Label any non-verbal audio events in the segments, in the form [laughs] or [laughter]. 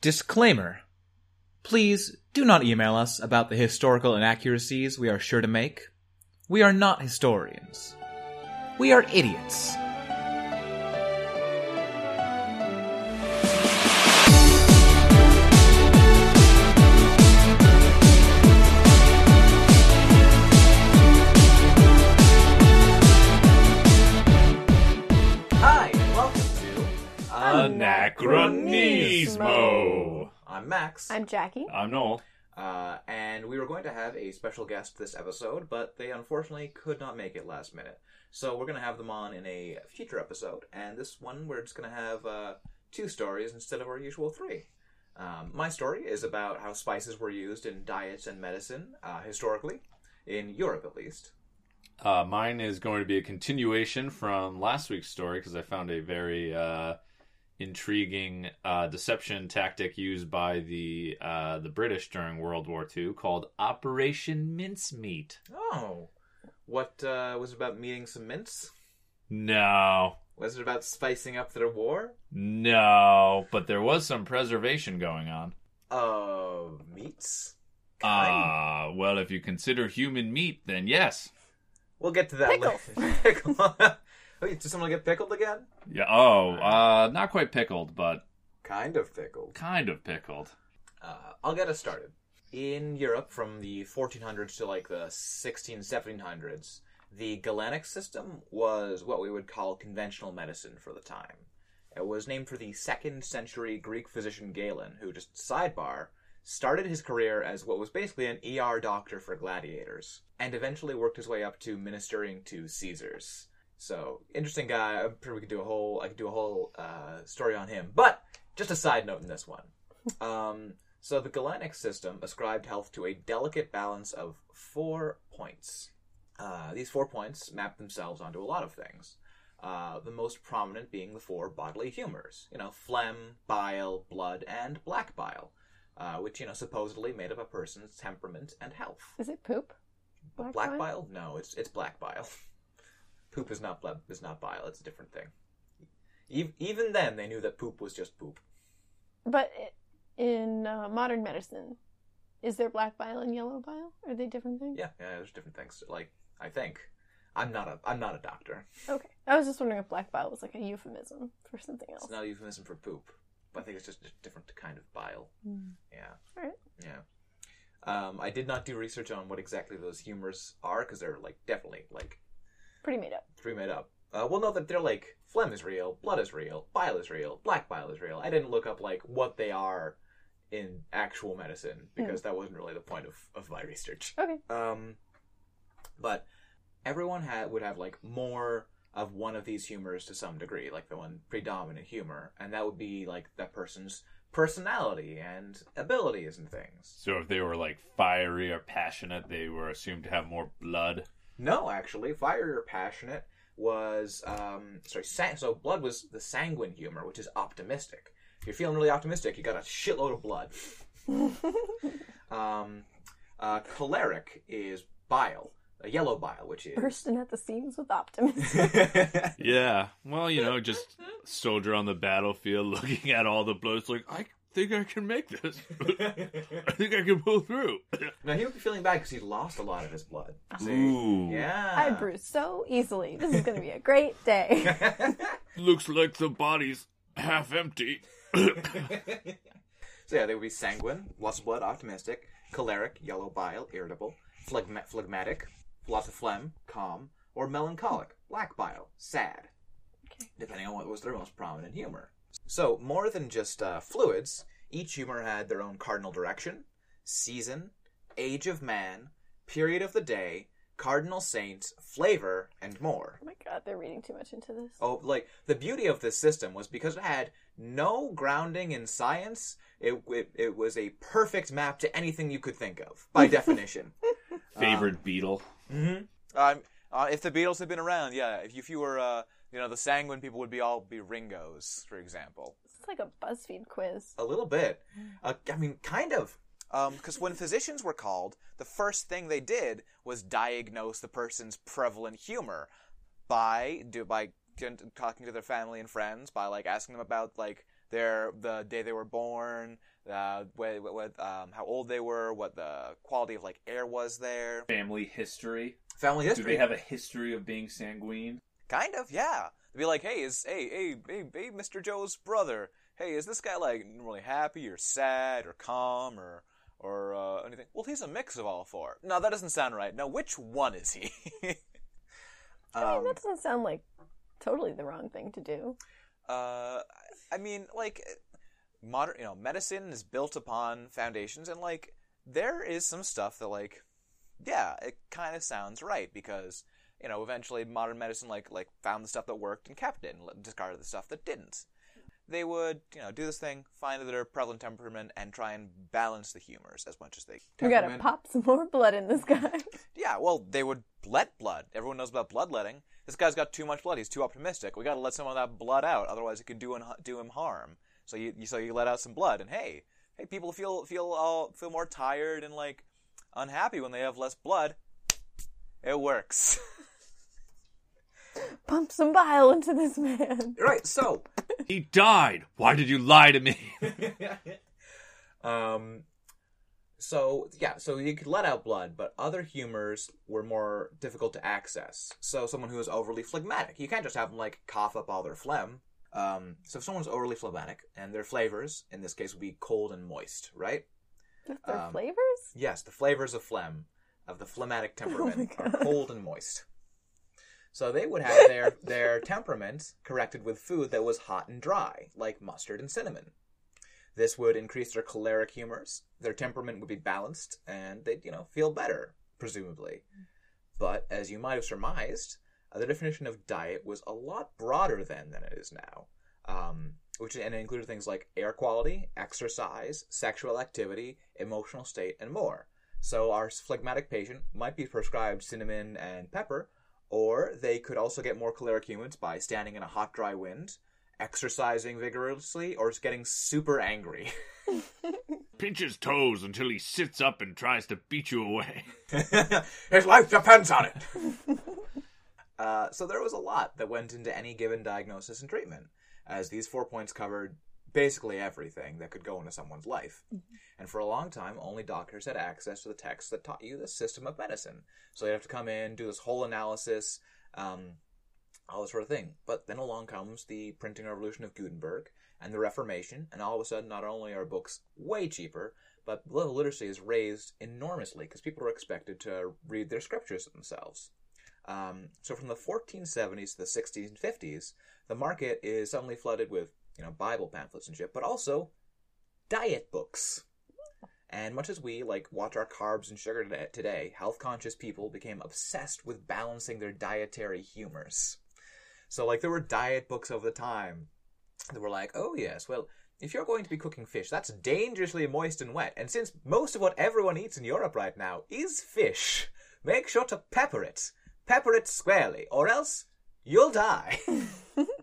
Disclaimer. Please do not email us about the historical inaccuracies we are sure to make. We are not historians. We are idiots. I'm Max. I'm Jackie. I'm Noel. Uh, and we were going to have a special guest this episode, but they unfortunately could not make it last minute. So we're going to have them on in a future episode. And this one, we're just going to have uh, two stories instead of our usual three. Um, my story is about how spices were used in diets and medicine uh, historically, in Europe at least. Uh, mine is going to be a continuation from last week's story because I found a very uh, intriguing uh, deception tactic used by the uh, the British during World War II called Operation Mincemeat. Oh. What uh, was it about meeting some mints? No, Was it about spicing up their war? no, but there was some preservation going on. Of meats? Ah, well, if you consider human meat, then yes. We'll get to that Pickle. later. [laughs] Wait, did someone get pickled again? Yeah. Oh, uh, not quite pickled, but Kind of pickled. kind of pickled. Uh, I'll get us started. In Europe, from the 1400s to like the 16, 1700s, the Galenic system was what we would call conventional medicine for the time. It was named for the second century Greek physician Galen, who, just sidebar, started his career as what was basically an ER doctor for gladiators, and eventually worked his way up to ministering to Caesars. So, interesting guy. I'm sure we could do a whole, I could do a whole uh, story on him. But just a side note in this one. [laughs] Um, so the Galenic system ascribed health to a delicate balance of four points. Uh, these four points map themselves onto a lot of things. Uh, the most prominent being the four bodily humors, you know, phlegm, bile, blood, and black bile, uh, which, you know, supposedly made up a person's temperament and health. Is it poop? Black, Black bile? bile? No, it's it's black bile. [laughs] poop is not blood is not bile. It's a different thing. E- even then, they knew that poop was just poop. But in uh, modern medicine, is there black bile and yellow bile? Are they different things? Yeah, yeah, there's different things. Like I think I'm not a I'm not a doctor. Okay. I was just wondering if black bile was like a euphemism for something else. It's not a euphemism for poop, but I think it's just a different kind of bile. Mm. Yeah, Alright. yeah. Um, I did not do research on what exactly those humors are because they're like definitely like Pretty made up. Pretty made up. Uh, well, no, that they're like phlegm is real, blood is real, bile is real, black bile is real. I didn't look up like what they are in actual medicine because that wasn't really the point of, of my research. Okay. Um, but everyone had would have like more of one of these humors to some degree, like the one predominant humor, and that would be like that person's personality and abilities and things. So if they were like fiery or passionate, they were assumed to have more blood. No, actually, fiery or passionate was um sorry, sang- so blood was the sanguine humor, which is optimistic. If you're feeling really optimistic, you got a shitload of blood. [laughs] um, uh, choleric is bile, a yellow bile, which is Bursting at the seams with optimism. [laughs] Yeah. Well, you know, just [laughs] soldier on the battlefield looking at all the blood. It's like, I think I can make this. [laughs] I think I can pull through. now he would be feeling bad because he lost a lot of his blood. See? Ooh. Yeah. I bruise so easily. This is going to be a great day. [laughs] Looks like the body's half empty. [laughs] So yeah, they would be sanguine, lots of blood, optimistic, choleric, yellow bile, irritable, phlegma- phlegmatic, lots of phlegm, calm, or melancholic, black bile, sad, Okay. depending on what was their most prominent humor. So more than just uh, fluids, each humor had their own cardinal direction, season, age of man, period of the day, cardinal saint, flavor, and more. Oh my god, they're reading too much into this. Oh, like the beauty of this system was because it had no grounding in science. It it, it was a perfect map to anything you could think of by [laughs] definition. Favorite beetle. mm-hmm. Um, uh, if the Beatles had been around, yeah. If you, if you were, uh, you know, the sanguine people would be all be Ringos, for example. It's like a BuzzFeed quiz. A little bit. Uh, I mean, kind of. Because Um, when physicians were called, the first thing they did was diagnose the person's prevalent humor by do by talking to their family and friends, by like asking them about like their the day they were born, uh, what, what, um, how old they were, what the quality of like air was there. Family history. Family history. Do they have a history of being sanguine? Kind of, yeah. They'd be like, hey, is hey, hey, hey, hey, Mr. Joe's brother. Hey, is this guy like really happy or sad or calm or or uh, anything? Well, he's a mix of all four. No, that doesn't sound right. Now, which one is he? [laughs] I mean, um, that doesn't sound like totally the wrong thing to do. uh, I mean, like modern, you know, medicine is built upon foundations, and like there is some stuff that like, yeah, it kind of sounds right because you know, eventually modern medicine like like found the stuff that worked and kept it and discarded the stuff that didn't. They would, you know, do this thing, find their prevalent temperament, and try and balance the humors as much as they. Could. We gotta pop some more blood in this guy. [laughs] Yeah, well, they would let blood. Everyone knows about bloodletting. This guy's got too much blood. He's too optimistic. We got to let some of that blood out, otherwise it could do, do him harm. So you, you so you let out some blood, and hey, hey, people feel feel all feel more tired and like unhappy when they have less blood. It works. [laughs] Pump some bile into this man. Right. So, [laughs] He died. Why did you lie to me? [laughs] um, so yeah, so you could let out blood, but other humors were more difficult to access. So someone who is overly phlegmatic, you can't just have them like cough up all their phlegm. Um, so if someone's overly phlegmatic, and their flavors in this case would be cold and moist, right? Just their Um, flavors? Yes, the flavors of phlegm, of the phlegmatic [laughs] temperament, my are cold and moist. So they would have their their temperament corrected with food that was hot and dry, like mustard and cinnamon. This would increase their choleric humors. Their temperament would be balanced, and they'd you know feel better, presumably. But as you might have surmised, uh, the definition of diet was a lot broader then than it is now. Um, which and it included things like air quality, exercise, sexual activity, emotional state, and more. So our phlegmatic patient might be prescribed cinnamon and pepper, or they could also get more choleric humans by standing in a hot, dry wind, exercising vigorously, or just getting super angry. [laughs] Pinch his toes until he sits up and tries to beat you away. [laughs] His life depends on it. [laughs] uh, so there was a lot that went into any given diagnosis and treatment, as these four points covered basically everything that could go into someone's life. And for a long time, only doctors had access to the texts that taught you the system of medicine. So you'd have to come in, do this whole analysis, um, all this sort of thing. But then along comes the printing revolution of Gutenberg and the Reformation, and all of a sudden, not only are books way cheaper, but level literacy is raised enormously because people are expected to read their scriptures themselves. Um, so from the 1470s to the 1650s, the market is suddenly flooded with you know Bible pamphlets and shit, but also diet books. And much as we like watch our carbs and sugar today- today, health-conscious people became obsessed with balancing their dietary humors. So like there were diet books over the time that were like, oh yes, well if you're going to be cooking fish, that's dangerously moist and wet. And since most of what everyone eats in Europe right now is fish, make sure to pepper it. Pepper it squarely, or else you'll die. [laughs]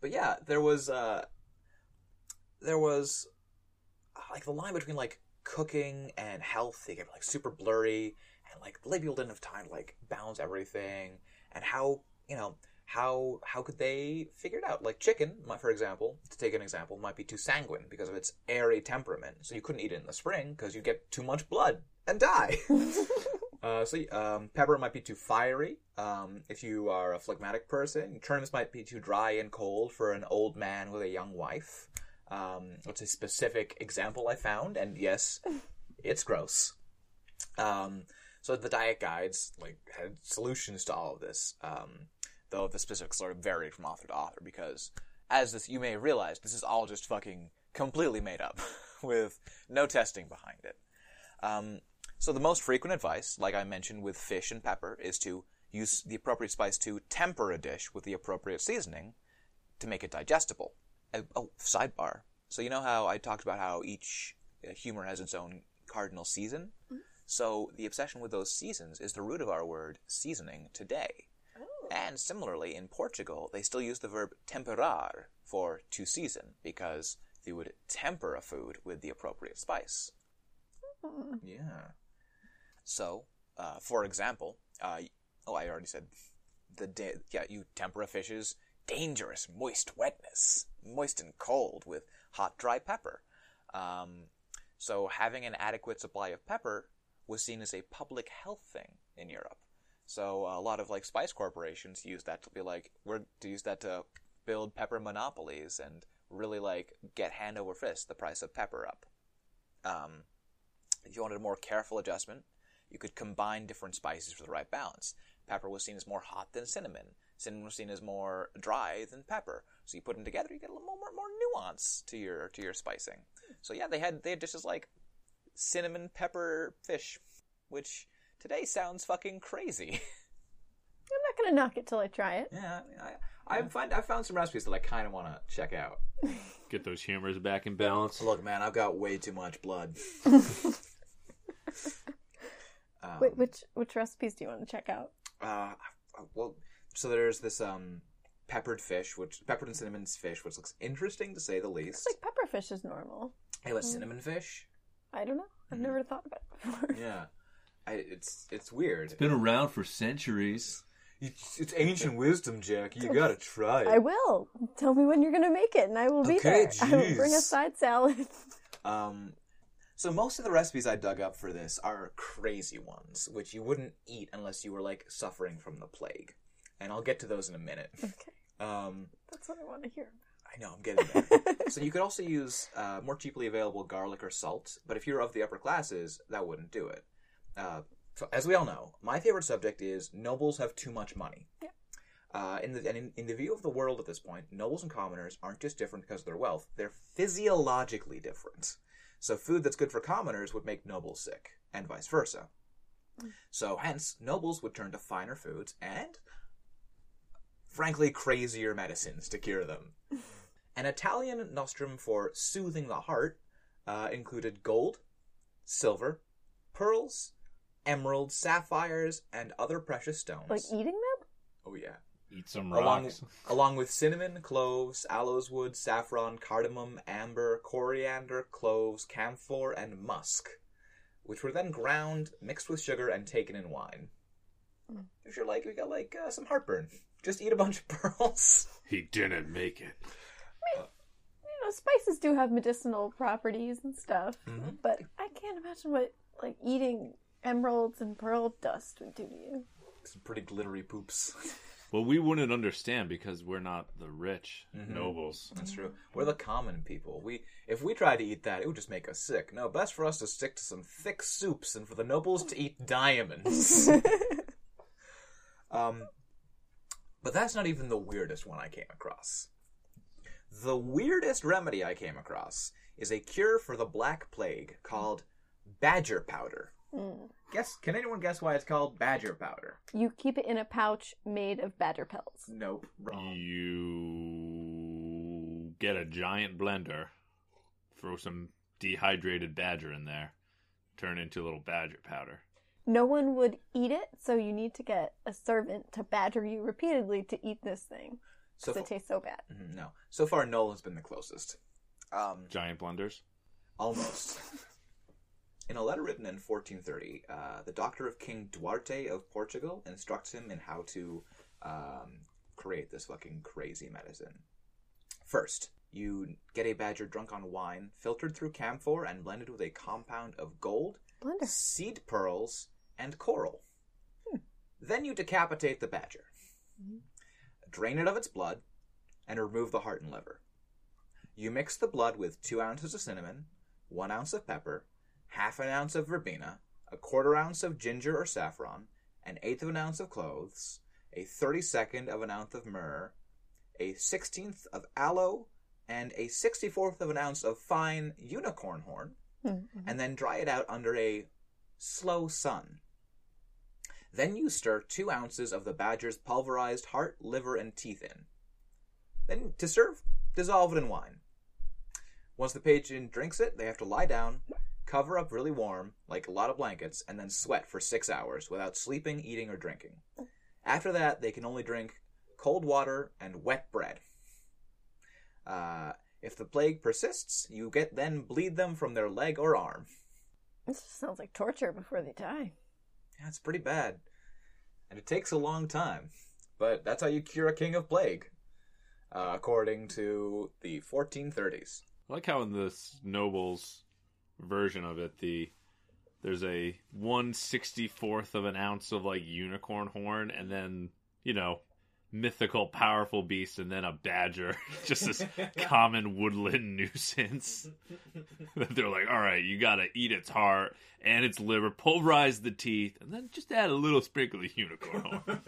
but yeah, there was uh there was uh, like the line between like cooking and health, they get like super blurry and like the people didn't have time to like balance everything and how you know how how could they figure it out? Like chicken, for example, to take an example, might be too sanguine because of its airy temperament. So you couldn't eat it in the spring because you'd get too much blood and die. [laughs] [laughs] uh, so um, pepper might be too fiery um, if you are a phlegmatic person. Turnips might be too dry and cold for an old man with a young wife. Um, it's a specific example I found, and yes, [laughs] it's gross. Um, so the diet guides like had solutions to all of this. Um, Though the specifics sort of vary from author to author because, as this you may realize, this is all just fucking completely made up [laughs] with no testing behind it. So the most frequent advice, like I mentioned with fish and pepper, is to use the appropriate spice to temper a dish with the appropriate seasoning to make it digestible. Oh, sidebar. So you know how I talked about how each uh, humor has its own cardinal season? So the obsession with those seasons is the root of our word seasoning today. And similarly, in Portugal, they still use the verb temperar for to season because they would temper a food with the appropriate spice. yeah. So, uh, for example, uh, oh, I already said the day, yeah, you tempera fishes dangerous moist wetness, moist and cold with hot dry pepper. Um, so having an adequate supply of pepper was seen as a public health thing in Europe. So a lot of like spice corporations use that to be like we're to use that to build pepper monopolies and really like get hand over fist the price of pepper up. Um, if you wanted a more careful adjustment, you could combine different spices for the right balance. Pepper was seen as more hot than cinnamon. Cinnamon was seen as more dry than pepper. So you put them together, you get a little more, more nuance to your to your spicing. So yeah, they had they had dishes like cinnamon pepper fish, which today sounds fucking crazy. [laughs] I'm not gonna knock it till I try it. Yeah, I, I find I found some recipes that I kind of want to check out. [laughs] Get those humors back in balance. Look, man, I've got way too much blood. [laughs] um, Wait, which which recipes do you want to check out? uh, well, so there's this um peppered fish, which peppered and cinnamon fish, which looks interesting to say the least. It's like pepperfish is normal. Hey, what cinnamon fish? I don't know. I've never thought about it before. Yeah, I, it's it's weird. It's been around for centuries. It's, it's ancient [laughs] wisdom, Jack. You gotta try it. I will. Tell me when you're gonna make it, and I will be Okay, there. I will bring a side salad. Um, so most of the recipes I dug up for this are crazy ones, which you wouldn't eat unless you were like suffering from the plague. And I'll get to those in a minute. okay, Um, that's what I want to hear. I know I'm getting there. [laughs] so you could also use uh, more cheaply available garlic or salt, but if you're of the upper classes, that wouldn't do it. Uh, so as we all know, my favorite subject is nobles have too much money. Yeah. Uh, in the and in, in the view of the world at this point, nobles and commoners aren't just different because of their wealth; they're physiologically different. So food that's good for commoners would make nobles sick, and vice versa. So hence, nobles would turn to finer foods and, frankly, crazier medicines to cure them. [laughs] An Italian nostrum for soothing the heart uh, included gold, silver, pearls, emeralds, sapphires, and other precious stones. Like eating them? oh yeah. Eat some Along, rocks. [laughs] along with cinnamon, cloves, aloes wood, saffron, cardamom, amber, coriander, cloves, camphor, and musk, which were then ground, mixed with sugar, and taken in wine. If you're like, we got like uh, some heartburn, just eat a bunch of [laughs] pearls. He didn't make it. You know, spices do have medicinal properties and stuff, Mhm. but I can't imagine what like eating emeralds and pearl dust would do to you. Some pretty glittery poops. [laughs] Well, we wouldn't understand because we're not the rich Mm-hmm. nobles. That's true. We're the common people. We, if we tried to eat that, it would just make us sick. No, best for us to stick to some thick soups and for the nobles to eat diamonds. [laughs] um, but that's not even the weirdest one I came across. The weirdest remedy I came across is a cure for the black plague called badger powder. Mm. Guess? Can anyone guess why it's called badger powder? You keep it in a pouch made of badger pelts. Nope. Wrong. You get a giant blender, throw some dehydrated badger in there, turn into a little badger powder. No one would eat it, so you need to get a servant to badger you repeatedly to eat this thing So because it tastes so bad. Mhm, no. So far, Noel has been the closest. Um, Giant blenders. Almost. [laughs] In a letter written in 1430, uh, the doctor of King Duarte of Portugal instructs him in how to um, create this fucking crazy medicine. First, you get a badger drunk on wine, filtered through camphor and blended with a compound of gold, Blender. seed pearls, and coral. Then you decapitate the badger, drain it of its blood, and remove the heart and liver. You mix the blood with two ounces of cinnamon, one ounce of pepper, half an ounce of verbena, a quarter ounce of ginger or saffron, an eighth of an ounce of cloves, a thirty second of an ounce of myrrh, a sixteenth of aloe, and a sixty fourth of an ounce of fine unicorn horn Mhm. and then dry it out under a slow sun. Then you stir two ounces of the badger's pulverized heart, liver, and teeth in. Then, to serve, dissolve it in wine. Once the patient drinks it, they have to lie down, cover up really warm, like a lot of blankets, and then sweat for six hours without sleeping, eating, or drinking. After that, they can only drink cold water and wet bread. Uh, if the plague persists, you get then bleed them from their leg or arm. This just sounds like torture before they die. Yeah, it's pretty bad. And it takes a long time. But that's how you cure a king of plague. uh, according to the 1430s. I like how in this nobles version of it, the there's a one sixty fourth of an ounce of like unicorn horn, and then you know mythical powerful beast, and then a badger, [laughs] just this [laughs] common woodland [laughs] nuisance. that they're like, all right, you gotta eat its heart and its liver, pulverize the teeth, and then just add a little sprinkle of unicorn horn.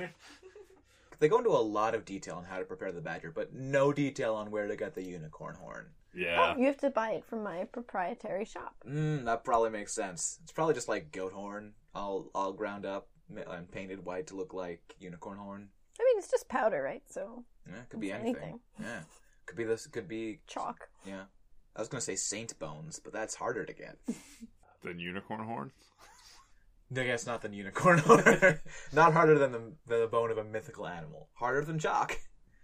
They go into a lot of detail on how to prepare the badger, but no detail on where to get the unicorn horn. Yeah. Oh, you have to buy it from my proprietary shop. Mm, that probably makes sense. It's probably just like goat horn, all all ground up and painted white to look like unicorn horn. I mean, it's just powder, right? So Yeah, could be anything. anything. Yeah, could be this. Could be chalk. Yeah, I was gonna say saint bones, but that's harder to get. [laughs] than unicorn horn. I guess not than unicorn [laughs] horn. not harder than the, than the bone of a mythical animal. Harder than chalk.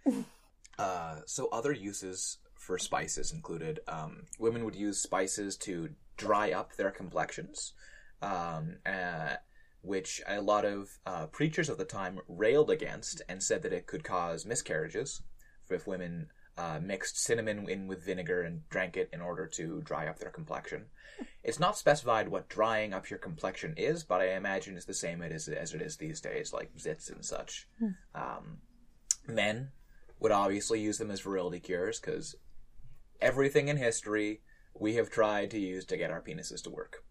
[laughs] uh, so other uses for spices included um, women would use spices to dry up their complexions, um, uh, which a lot of uh, preachers of the time railed against and said that it could cause miscarriages if women uh, mixed cinnamon in with vinegar and drank it in order to dry up their complexion. It's not specified what drying up your complexion is, but I imagine it's the same it is, as it is these days, like zits and such. Um, men would obviously use them as virility cures because everything in history we have tried to use to get our penises to work.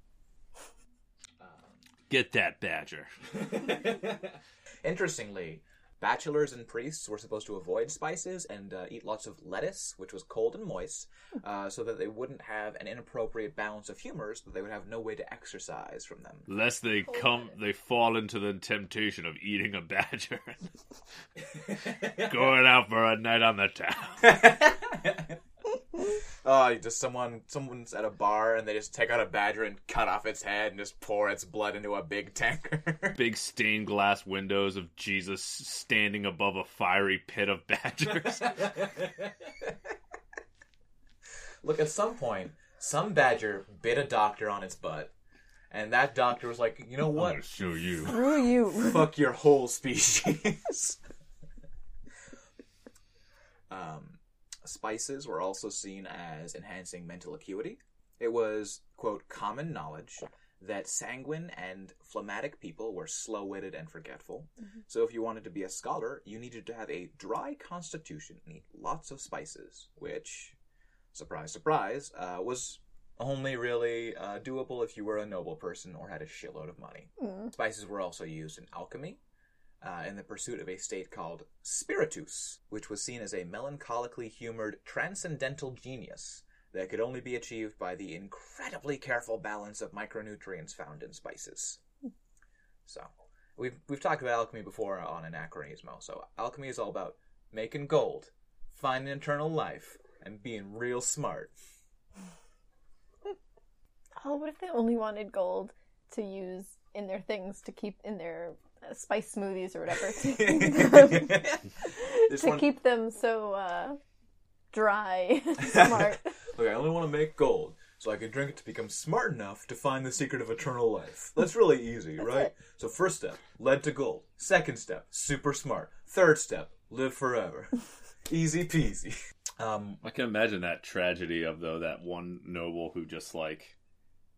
Get that badger. [laughs] Interestingly, bachelors and priests were supposed to avoid spices and uh, eat lots of lettuce, which was cold and moist, uh, so that they wouldn't have an inappropriate balance of humors, but they would have no way to exercise from them. Lest they come, they fall into the temptation of eating a badger. [laughs] [laughs] Going out for a night on the town. [laughs] Oh, just someone, someone's at a bar and they just take out a badger and cut off its head and just pour its blood into a big tanker. [laughs] Big stained glass windows of Jesus standing above a fiery pit of badgers. [laughs] Look, at some point, some badger bit a doctor on its butt, and that doctor was like, "You know I'm what? show you. Screw you. fuck your whole species. um, spices were also seen as enhancing mental acuity. It was, quote, common knowledge that sanguine and phlegmatic people were slow witted and forgetful. So if you wanted to be a scholar, you needed to have a dry constitution and eat lots of spices, which, surprise, surprise, uh, was only really uh, doable if you were a noble person or had a shitload of money. Mm. Spices were also used in alchemy, uh, in the pursuit of a state called spiritus, which was seen as a melancholically humored transcendental genius that could only be achieved by the incredibly careful balance of micronutrients found in spices. So, we've we've talked about alchemy before on Anachronismo. So, alchemy is all about making gold, finding eternal life, and being real smart. Oh, what if they only wanted gold to use in their things to keep in their spice smoothies or whatever to keep them, to one- keep them so uh, dry, [laughs] smart. Look, I only want to make gold so I can drink it to become smart enough to find the secret of eternal life. That's really easy, right? it. So, first step, lead to gold. Second step, super smart. Third step, live forever. [laughs] easy peasy. Um, I can imagine that tragedy of though that one noble who just like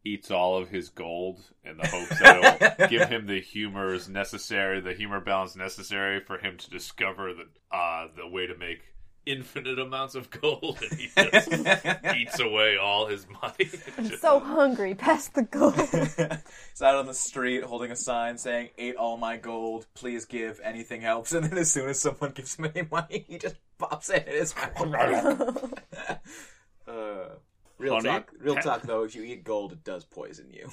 eats all of his gold in the hopes that it'll [laughs] give him the humors necessary, the humor balance necessary for him to discover the uh the way to make infinite amounts of gold, and he just [laughs] eats away all his money. I'm so hungry. Pass the gold. [laughs] He's out on the street holding a sign saying, Ate all my gold, please give, anything helps. And then as soon as someone gives him any money, he just pops it in his mouth. uh, real Honey, talk, real talk though, if you eat gold, it does poison you.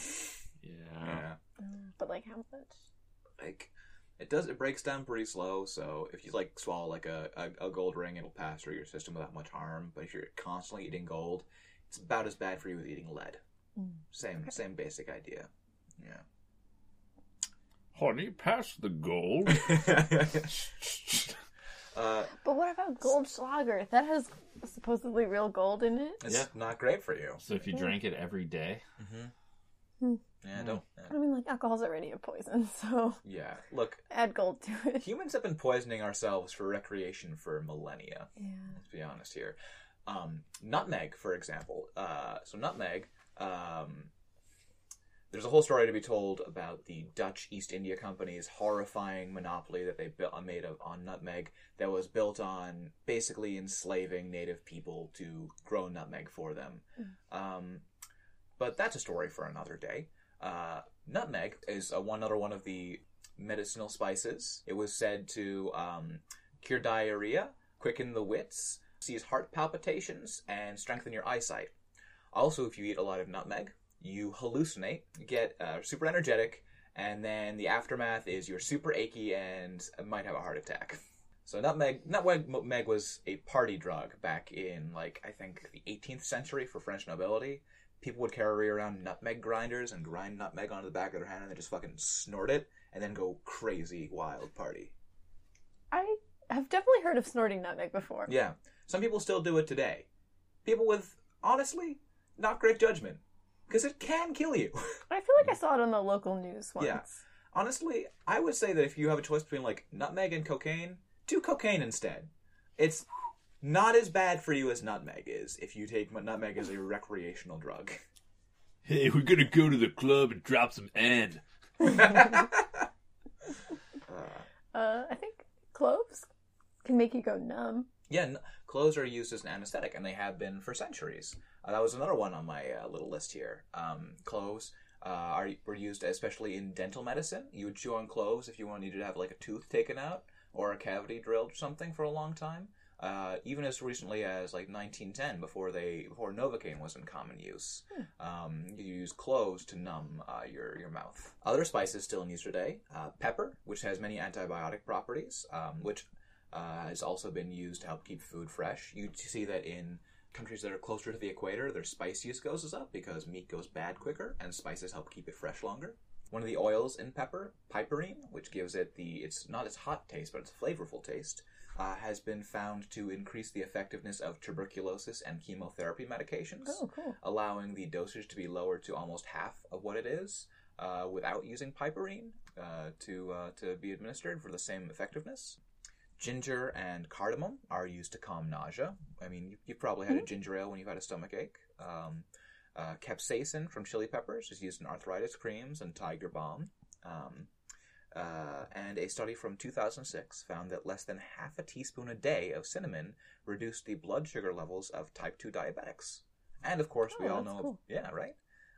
yeah. Yeah. but like how much? Like, it does, it breaks down pretty slow, so if you like swallow like a, a, a gold ring, it'll pass through your system without much harm. But if you're constantly eating gold, it's about as bad for you as eating lead. Mm. Same, same basic idea. Yeah. Honey, pass the gold. [laughs] [laughs] Yeah. uh, But what about gold Goldschlager? That has supposedly real gold in it. it's Yeah. not great for you. so if you drank it every day, Mm-hmm. Hmm. Yeah, don't. yeah. I mean, like alcohol's already a poison, [laughs] so Yeah, look, add gold to it. humans have been poisoning ourselves for recreation for millennia. Yeah. Let's be honest here. Um, nutmeg, for example. Uh, so nutmeg. Um, there's a whole story to be told about the Dutch East India Company's horrifying monopoly that they built, made of, on nutmeg that was built on basically enslaving native people to grow nutmeg for them. Um, but that's a story for another day. Uh, nutmeg is uh, one other one of the medicinal spices. It was said to um, cure diarrhea, quicken the wits, cease heart palpitations, and strengthen your eyesight. Also, if you eat a lot of nutmeg, you hallucinate, get uh, super energetic, and then the aftermath is you're super achy and might have a heart attack. [laughs] So nutmeg, nutmeg was a party drug back in like I think the 18th century for French nobility. People would carry around nutmeg grinders and grind nutmeg onto the back of their hand and then just fucking snort it and then go crazy wild party. I have definitely heard of snorting nutmeg before. Yeah, some people still do it today. People with honestly not great judgment because it can kill you. [laughs] I feel like I saw it on the local news once. Yeah. honestly, I would say that if you have a choice between like nutmeg and cocaine, do cocaine instead. It's not as bad for you as nutmeg is if you take nutmeg as a recreational drug. Hey, we're gonna go to the club and drop some N. [laughs] Uh, I think cloves can make you go numb. Yeah, n- cloves are used as an anesthetic, and they have been for centuries. Uh, that was another one on my uh, little list here. Um, cloves uh, are were used especially in dental medicine. You would chew on cloves if you wanted to have like a tooth taken out or a cavity drilled or something for a long time. Uh, even as recently as like 1910, before they before Novocaine was in common use, um, you use cloves to numb uh, your your mouth. Other spices still in use today: uh, pepper, which has many antibiotic properties, um, which uh, has also been used to help keep food fresh. You see that in countries that are closer to the equator, their spice use goes up because meat goes bad quicker, and spices help keep it fresh longer. One of the oils in pepper, piperine, which gives it the it's not its hot taste, but it's flavorful taste, uh, has been found to increase the effectiveness of tuberculosis and chemotherapy medications, Oh, cool. allowing the dosage to be lowered to almost half of what it is uh, without using piperine uh, to uh, to be administered for the same effectiveness. Ginger and cardamom are used to calm nausea. I mean, you, you've probably had a ginger ale when you've had a stomach ache. Um, uh, capsaicin from chili peppers is used in arthritis creams and tiger balm. Um, uh, and a study from 2006 found that less than half a teaspoon a day of cinnamon reduced the blood sugar levels of type 2 diabetics. And of course, we Oh, all know. cool. Yeah, right?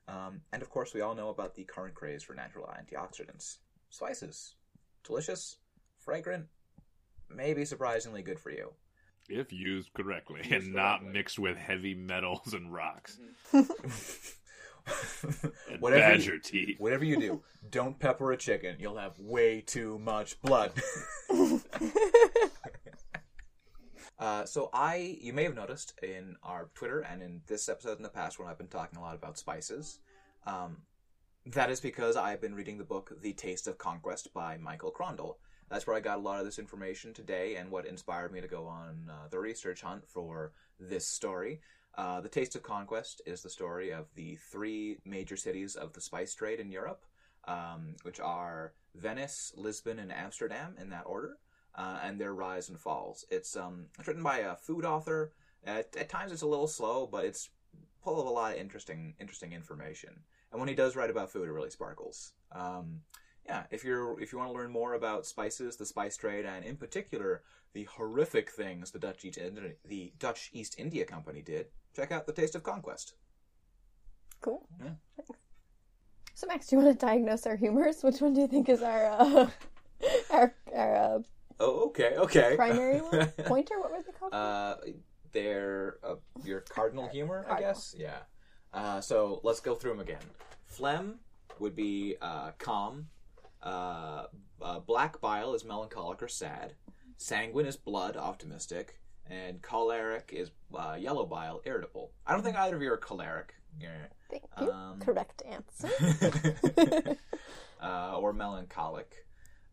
Um, and of course, we all know about the current craze for natural antioxidants. Spices. Delicious, fragrant, maybe surprisingly good for you. If used correctly Used and not mixed with heavy metals and rocks [laughs] and whatever, badger you, teeth. whatever you do, [laughs] don't pepper a chicken. You'll have way too much blood. [laughs] Uh, so I, you may have noticed in our Twitter and in this episode in the past when I've been talking a lot about spices, um, that is because I've been reading the book The Taste of Conquest by Michael Krondl. That's where I got a lot of this information today and what inspired me to go on uh, the research hunt for this story. Uh, the Taste of Conquest is the story of the three major cities of the spice trade in Europe, um, which are Venice, Lisbon, and Amsterdam in that order uh, and their rise and falls. It's um, written by a food author. At, at times it's a little slow, but it's full of a lot of interesting interesting information. And when he does write about food, it really sparkles. Um, yeah, if you're if you want to learn more about spices, the spice trade, and in particular the horrific things the Dutch East India, the Dutch East India Company did, check out the Taste of Conquest. Cool. Yeah. Thanks. So Max, do you want to diagnose our humors? Which one do you think is our uh, [laughs] our our uh, Oh, okay, okay. primary one? [laughs] Pointer? What were they called? Uh, they're uh, your cardinal humor, I guess. Yeah. Uh, so let's go through them again. Phlegm would be uh, calm. Uh, uh, black bile is melancholic or sad. Sanguine is blood, optimistic. And choleric is uh, yellow bile, irritable. I don't think either of you are choleric. Yeah. Thank you. um, Correct answer. [laughs] uh, or melancholic.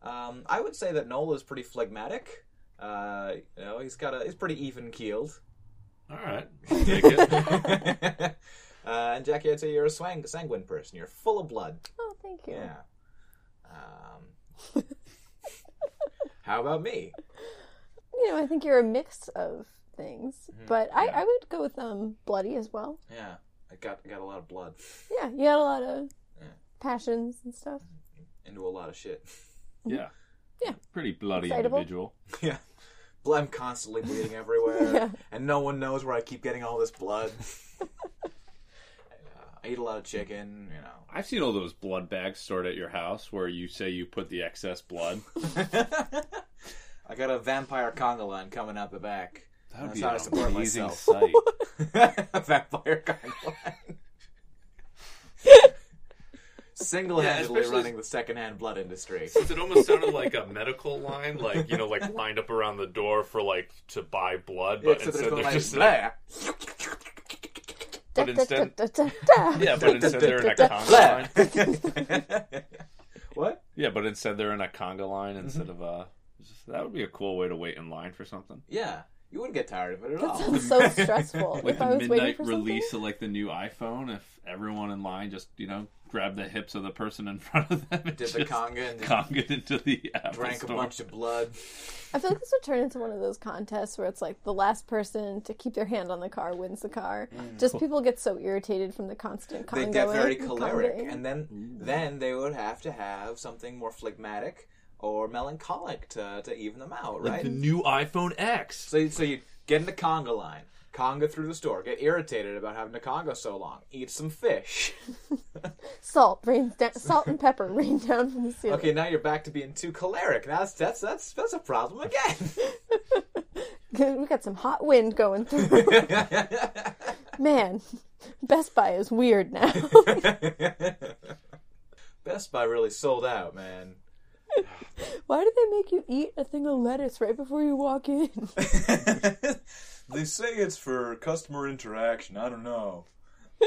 Um, I would say that Noel is pretty phlegmatic. Uh, you know, he's got a he's pretty even keeled. All right, [laughs] take it. Uh, and Jackie, I'd say you're a swang- sanguine person. You're full of blood. Oh, thank you. Yeah. Um, how about me? You know, I think you're a mix of things, Mm-hmm. but I, I would go with um bloody as well. Yeah, I got got a lot of blood Yeah, you had a lot of Yeah. passions and stuff. into a lot of shit. Yeah. Yeah. Pretty bloody Excitable. individual. [laughs] yeah, blood. I'm constantly bleeding everywhere, [laughs] Yeah. and no one knows where I keep getting all this blood. [laughs] I eat a lot of chicken. Mm. You know. I've seen all those blood bags stored at your house where you say you put the excess blood. [laughs] I got a vampire conga line coming out the back. That would That's be how I support amazing myself. sight. a [laughs] vampire conga line. [laughs] Single-handedly Yeah, especially- running the second-hand blood industry. it almost sounded like a medical line, like you know, like lined up around the door for like to buy blood, but Yeah, so there's instead going they're like, just blah. But instead- yeah, but instead they're in a conga line. What? Yeah, but instead they're in a conga line mm-hmm. instead of a. That would be a cool way to wait in line for something. Yeah, you wouldn't get tired of it at That all. sounds so [laughs] stressful. Like if I the was waiting midnight for release something. of like the new iPhone, if everyone in line just you know grabbed the hips of the person in [laughs] front of them and Did just the conga and just conga into the Apple drank a store. bunch of blood. I feel like this would turn into one of those contests where it's like the last person to keep their hand on the car wins the car. Just people get so irritated from the constant Mm. They conga. get very choleric, congaing. and then then they would have to have something more phlegmatic or melancholic to, to even them out, Like right? the new iPhone X. So, you- so you get in the conga line, conga through the store, get irritated about having to conga so long, eat some fish. [laughs] salt rains down, salt and pepper rain down from the ceiling. Okay, now you're back to being too choleric. Now that's that's that's, that's a problem again. [laughs] we got some hot wind going through. [laughs] Man, Best Buy is weird now. Best Buy really sold out, man. Why do they make you eat a thing of lettuce right before you walk in? They say it's for customer interaction. I don't know. [laughs]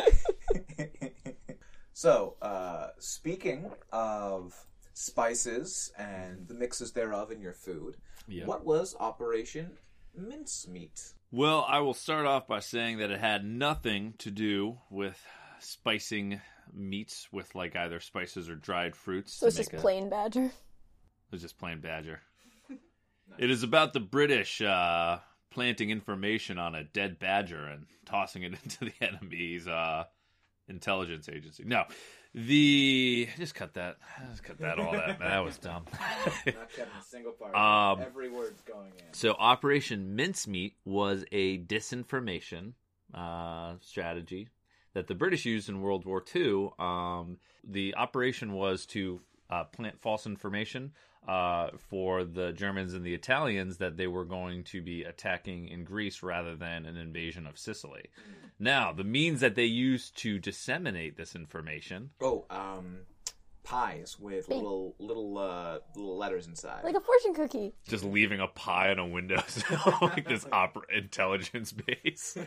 so, uh, speaking of spices and the mixes thereof in your food, Yeah. what was Operation Mincemeat? Well, I will start off by saying that it had nothing to do with spicing meats with like either spices or dried fruits. So to it's just a- plain badger. It was just plain badger. [laughs] It is about the British uh, planting information on a dead badger and tossing it [laughs] into the enemy's uh, intelligence agency. No, the just cut that. Just cut that. All that. That was dumb. [laughs] Not cutting a single part. Um, Every word's going in. So Operation Mincemeat was a disinformation uh, strategy that the British used in World War II. Um, the operation was to uh, plant false information uh, for the Germans and the Italians that they were going to be attacking in Greece rather than an invasion of Sicily. Now, the means that they used to disseminate this information Oh, um, pies with Big. little little uh, little letters inside. Like a fortune cookie. just leaving a pie on a windowsill, [laughs] like this [laughs] opera intelligence base,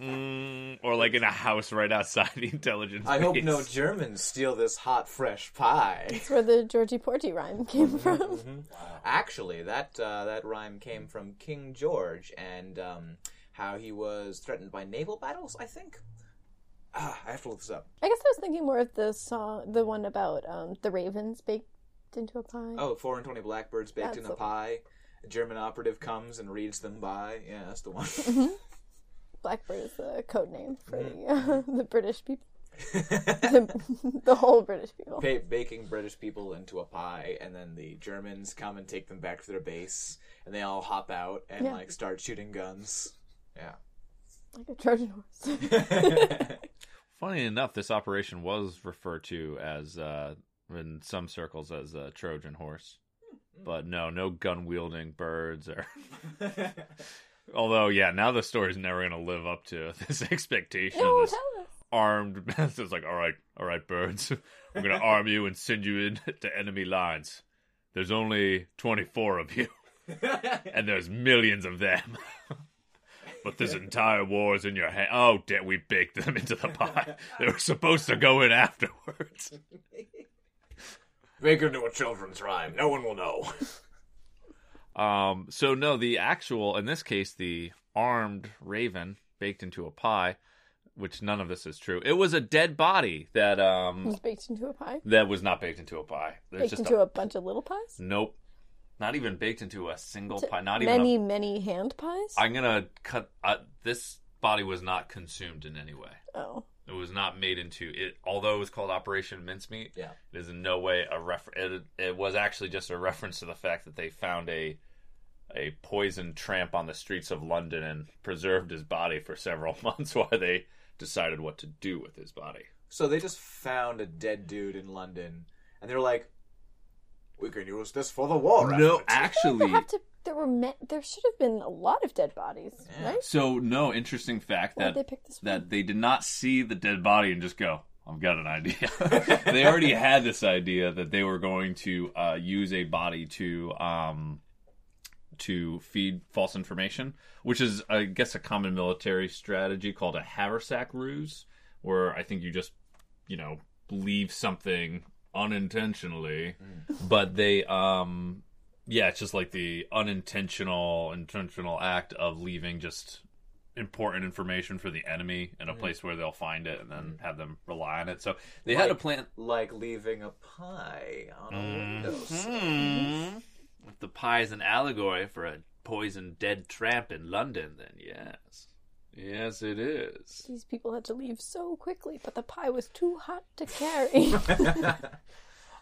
mm, or like in a house right outside the intelligence. I hope no Germans steal this hot fresh pie. That's where the Georgie Porgie rhyme came from. Actually, that uh, that rhyme came from King George and um, how he was threatened by naval battles. I think. Ah, I have to look this up. I guess I was thinking more of the song, the one about um, the ravens baked into a pie. Oh, four and twenty blackbirds baked That's in a pie. A German operative comes and reads them by. Yeah, that's the one. [laughs] Blackbird is the code name for the, uh, the British people. [laughs] the, [laughs] the whole British people. ba- baking British people into a pie, and then the Germans come and take them back to their base, and they all hop out and Yeah. like start shooting guns. Yeah. Like a Trojan horse. Funny enough, this operation was referred to as uh, in some circles as a Trojan horse, but no, no gun wielding birds or. [laughs] Although, yeah, now the story's never going to live up to [laughs] this expectation. no, of this tell us. armed. [laughs] it's like, all right, all right, birds, we're going to arm you and send you into enemy lines. There's only 24 of you, and there's millions of them. But this entire war is in your hand. Oh, damn, we baked them into the pie. [laughs] they were supposed to go in afterwards. [laughs] Make it into a children's rhyme. No one will know. [laughs] Um, so no, the actual, in this case, the armed raven baked into a pie which none of this is true. It was a dead body that um was baked into a pie. that was not baked into a pie. There's Baked just into a, a bunch of little pies. nope, not even baked into a single To pie. Not even. many, A, many hand pies. I'm gonna cut. Uh, this body was not consumed in any way. Oh, It was not made into it. Although it was called Operation Mincemeat, Yeah. it is in no way a refer. It, it was actually just a reference to the fact that they found a a poisoned tramp on the streets of London and preserved his body for several [laughs] months while they decided what to do with his body. So they just found a dead dude in London, and they're like, "We can use this for the war." No, effort." they actually, have to. There were. Me- there should have been a lot of dead bodies, Yeah. right? so no interesting fact Why that they pick this that they did not see the dead body and just go, I've got an idea. [laughs] [laughs] they already had this idea that they were going to uh, use a body to um, to feed false information, which is, I guess, a common military strategy called a haversack ruse, where I think you just, you know, leave something unintentionally, but they um yeah it's just like the unintentional intentional act of leaving just important information for the enemy in a place where they'll find it and then have them rely on it. So they had a plan like leaving a pie on a windowsill. Hmm. if the pie is an allegory for a poisoned dead tramp in london then yes yes it is These people had to leave so quickly, but the pie was too hot to carry. [laughs]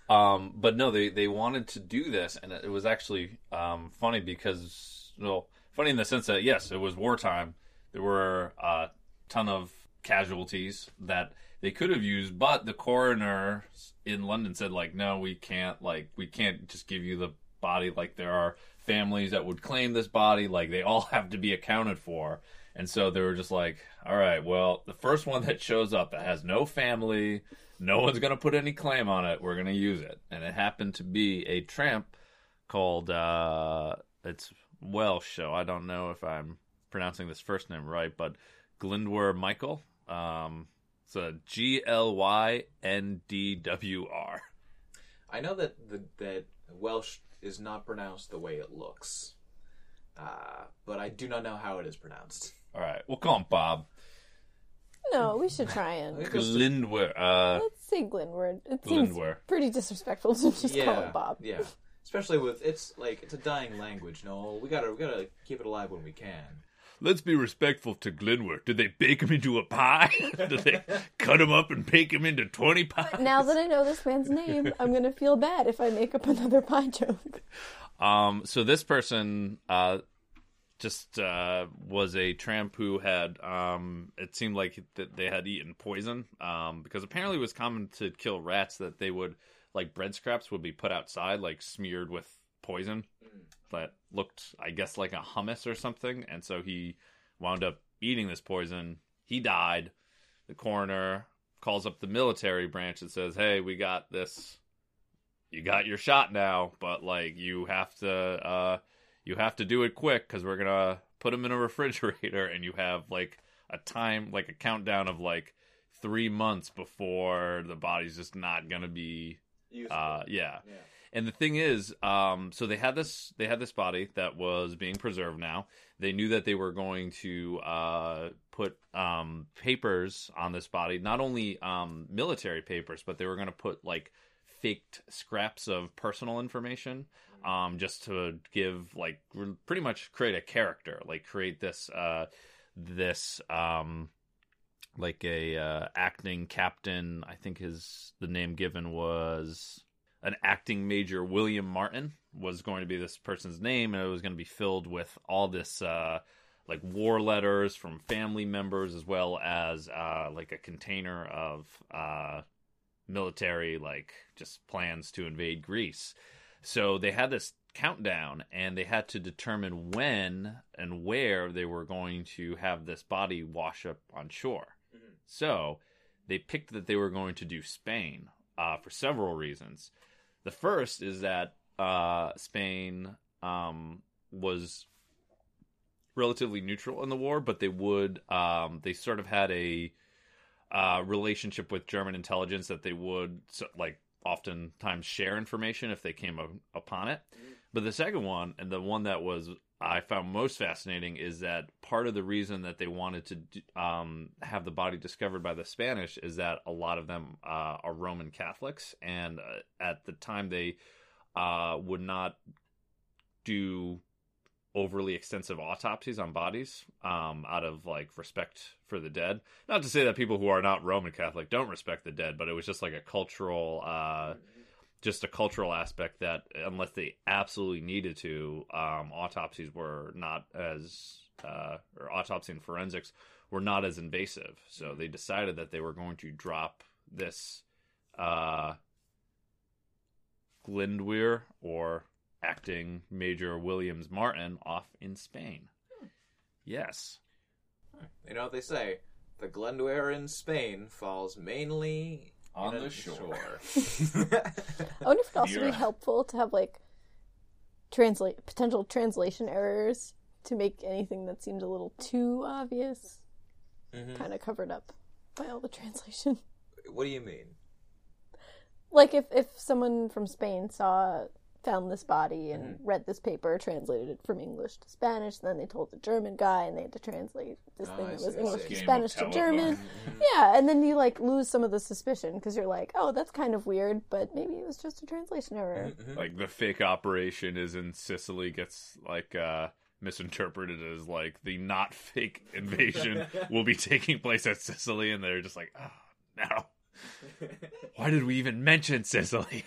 Um, but no, they they wanted to do this, and it was actually um, funny because well, funny in the sense that yes, it was wartime. There were a ton of casualties that they could have used, but the coroner in London said like, no, we can't. Like, we can't just give you the body. Like, there are families that would claim this body. Like, they all [laughs] have to be accounted for. And so they were just like, all right, well, the first one that shows up that has no family, no one's going to put any claim on it, we're going to use it. And it happened to be a tramp called, uh, it's Welsh, so I don't know if I'm pronouncing this first name right, but Glyndwr Michael. Um, it's a G L Y N D W R. I know that the, that Welsh is not pronounced the way it looks, uh, but I do not know how it is pronounced. All right, we'll call him Bob. no, we should try and Glindwer. Uh, let's say Glenward. It seems Glindwer. pretty disrespectful to just yeah, call it Bob. Yeah, especially with it's like it's a dying language. No, we gotta we gotta keep it alive when we can. Let's be respectful to Glenwer. Did they bake him into a pie? [laughs] Did they cut him up and bake him into 20 pies? Now that I know this man's name, I'm gonna feel bad if I make up another pie joke. Um, so this person uh, just uh, was a tramp who had, um, it seemed like that they had eaten poison um, because apparently it was common to kill rats that they would, like bread scraps would be put outside, like smeared with poison that looked, I guess, like a hummus or something. And so he wound up eating this poison. He died. The coroner calls up the military branch and says, "Hey, we got this. You got your shot now, but like you have to, uh, you have to do it quick because we're gonna put them in a refrigerator, and you have like a time, like a countdown of like three months before the body's just not gonna be, uh, yeah." Yeah. And the thing is, um, so they had this they had this body that was being preserved now. They knew that they were going to uh, put um, papers on this body, not only um, military papers, but they were going to put like faked scraps of personal information, um, just to give like pretty much create a character, like create this uh, this um, like a uh, acting captain. I think his the name given was an acting major William Martin was going to be this person's name, and it was going to be filled with all this uh, like war letters from family members, as well as uh, like a container of uh, military like just plans to invade Greece. So they had this countdown, and they had to determine when and where they were going to have this body wash up on shore. So they picked that they were going to do Spain uh, for several reasons. The first is that uh, Spain um, was relatively neutral in the war, but they would um, they sort of had a uh, relationship with German intelligence that they would so, like oftentimes share information if they came up, upon it. But the second one, and the one that was I found most fascinating is that part of the reason that they wanted to um, have the body discovered by the Spanish is that a lot of them uh, are Roman Catholics, and uh, at the time they uh, would not do overly extensive autopsies on bodies um, out of like respect for the dead. Not to say that people who are not Roman Catholic don't respect the dead, but it was just like a cultural, uh, just a cultural aspect that unless they absolutely needed to, um, autopsies were not as uh, or autopsy and forensics were not as invasive. So they decided that they were going to drop this uh, Glyndwr or acting Major Williams Martin off in Spain. Yes. You know what they say? The Glenduair in Spain falls mainly On the a shore. [laughs] I wonder if it'd also You're- be helpful to have like translate potential translation errors to make anything that seemed a little too obvious Mhm. kind of covered up by all the translation. what do you mean? Like if if someone from Spain saw found this body and Mm-hmm. read this paper, translated it from English to Spanish, then they told the German guy and they had to translate this Oh, thing that was English to Spanish to. German. [laughs] Yeah, and then you like lose some of the suspicion because you're like, oh, that's kind of weird, but maybe it was just a translation error. Mm-hmm. Like the fake operation is in Sicily gets like uh misinterpreted as like the not fake [laughs] invasion will be taking place at Sicily and they're just like, oh no. [laughs] Why did we even mention Sicily?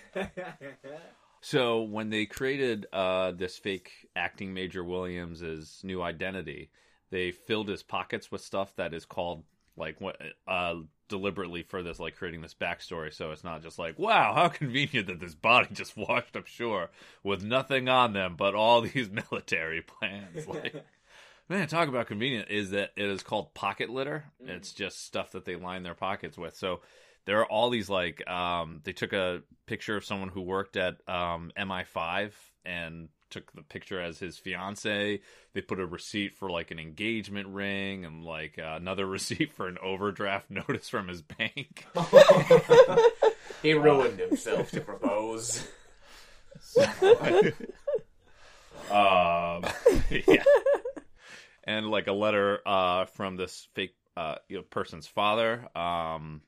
So when they created uh, this fake acting Major Williams's new identity, they filled his pockets with stuff that is called like what uh, deliberately for this like creating this backstory. So it's not just like wow, how convenient that this body just [laughs] washed up shore with nothing on them but all [laughs] these military plans. [laughs] Like man, talk about convenient is that it is called pocket litter. It's just stuff that they line their pockets with. So there are all these like um they took a picture of someone who worked at um MI5 and took the picture as his fiance. They put a receipt for like an engagement ring and like uh, another [laughs] receipt for an overdraft notice from his bank. [laughs] he ruined himself to propose. um, [laughs] yeah. And like a letter uh, from this fake uh, you know, person's father. Um,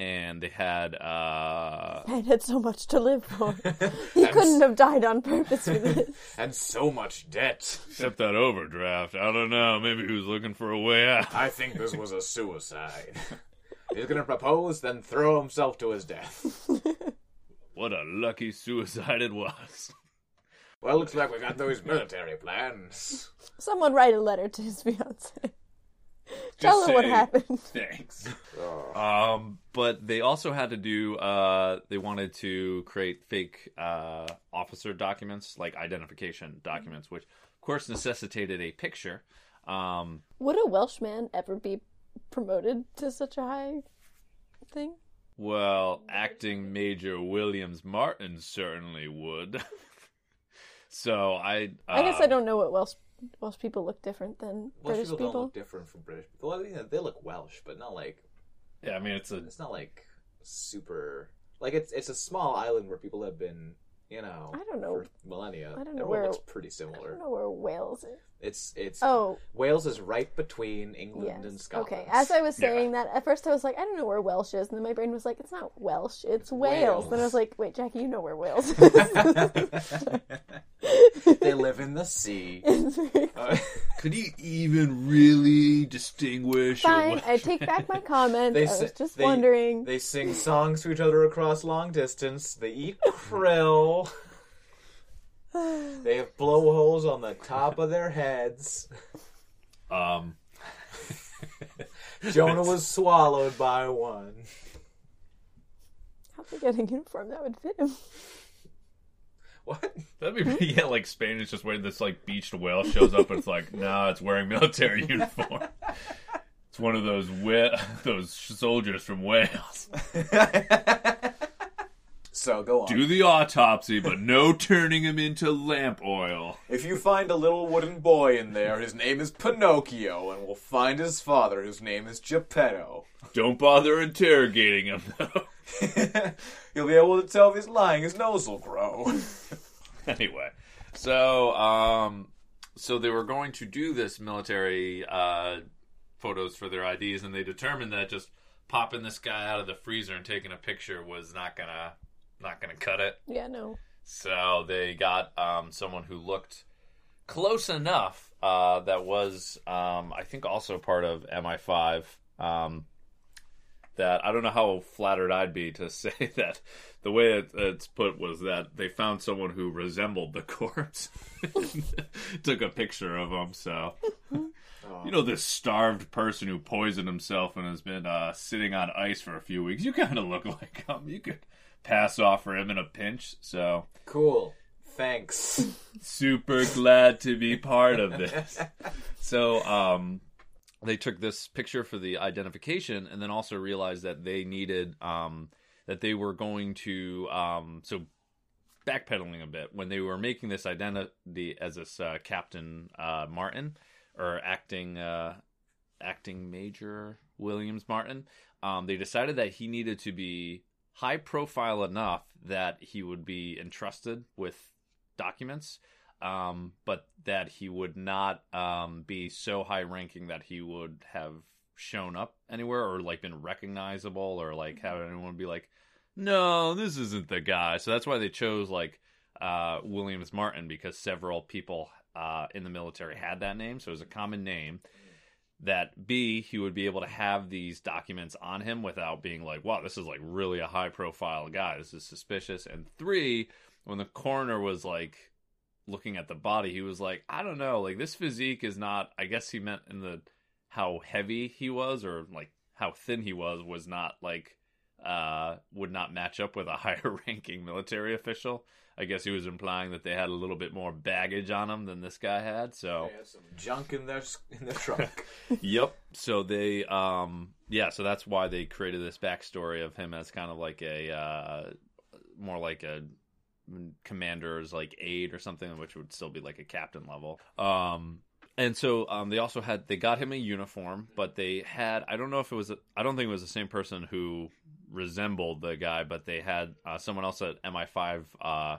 and they had uh, [laughs] Man had so much to live for. [laughs] He couldn't have died on purpose for this. [laughs] and so much debt. except that overdraft. I don't know. Maybe he was looking for a way out. I think this was a suicide. He's gonna propose, then throw himself to his death. What a lucky suicide it was. Well, looks like we got those military plans. Someone write a letter to his fiance. Tell her what happened. [laughs] Thanks. Um, but they also had to do. Uh, they wanted to create fake uh, officer documents, like identification documents, which of course necessitated a picture. Um, Would a Welshman ever be promoted to such a high thing? well, acting Major Williams Martin certainly would. [laughs] so I. Uh, I guess I don't know what Welsh Welsh people look different than Welsh British people, people. don't look different from British people. Well, you know, they look Welsh, but not like Yeah, I mean it's a it's not like super. Like it's it's a small island where people have been, you know, I don't know. for millennia. I don't know Everyone where- looks pretty similar. I don't know where Wales is. It's it's Oh, Wales is right between England and yes. Scotland. Okay. As I was Yeah. saying that, at first I was like, I don't know where Welsh is, and then my brain was like, it's not Welsh, it's Wales. Wales. Then I was like, wait, Jackie, you know where Wales [laughs] is. they live in the sea. [laughs] It's very- Uh, Could you even really distinguish? Fine, I take back my [laughs] comment. They I was say- just they- wondering. they sing songs to each other across long distance. They eat krill. They have blowholes on the top of their heads. Um, [laughs] Jonah was swallowed by one. How could getting a uniform that would fit him? What? that'd be yeah, like Spain is just wearing This like beached whale shows up, and it's like, no, it's wearing military [laughs] uniform. It's one of those wh- [laughs] those soldiers from Wales. So go on. Do the autopsy, but no [laughs] turning him into lamp oil. If you find a little wooden boy in there, his name is Pinocchio, and we'll find his father, whose name is Geppetto. Don't bother interrogating him though. [laughs] You'll be able to tell if he's lying. His nose will grow. [laughs] anyway, so um, so they were going to do this military uh, photos for their IDs, and they determined that just popping this guy out of the freezer and taking a picture was not gonna not gonna cut it. Yeah, no. So they got um, someone who looked close enough uh, that was, um, I think, also part of MI5. Um, that I don't know how flattered I'd be to [laughs] say that the way it, it's put was that they found someone who resembled the [laughs] corpse, [laughs] took a picture of him. So, you know, this starved person who poisoned himself and has been uh, sitting on ice for a few weeks. You kind of look like him. You could pass off for him in a pinch. So, Cool. Thanks. super glad to be part of this. [laughs] So, um, they took this picture for the identification, and then also realized that they needed um, that they were going to um, so backpedaling a bit when they were making this identity as this uh, Captain uh, Martin or acting uh, acting Major Williams Martin. Um, they decided that he needed to be high profile enough that he would be entrusted with documents, um, but that he would not um, be so high ranking that he would have shown up anywhere or like been recognizable or like have anyone be like, no, this isn't the guy. So that's why they chose like uh, Williams Martin because several people uh, in the military had that name, so it was a common name. That B, he would be able to have these documents on him without being like, wow, this is like really a high profile guy. This is suspicious. And three, when the coroner was like looking at the body, he was like, I don't know, like this physique is not. I guess he meant in the how heavy he was or like how thin he was was not like uh would not match up with a [laughs] higher ranking military official. I guess he was implying that they had a little bit more baggage on them than this guy had. So They had some junk in their in their trunk. [laughs] [laughs] yep. So they, um, yeah. So that's why they created this backstory of him as kind of like a, uh, more like a commander's like aide or something, which would still be like a captain level. Um, and so um, they also had they got him a uniform, but they had I don't know if it was I don't think it was the same person who resembled the guy, but they had uh, someone else at MI5 uh,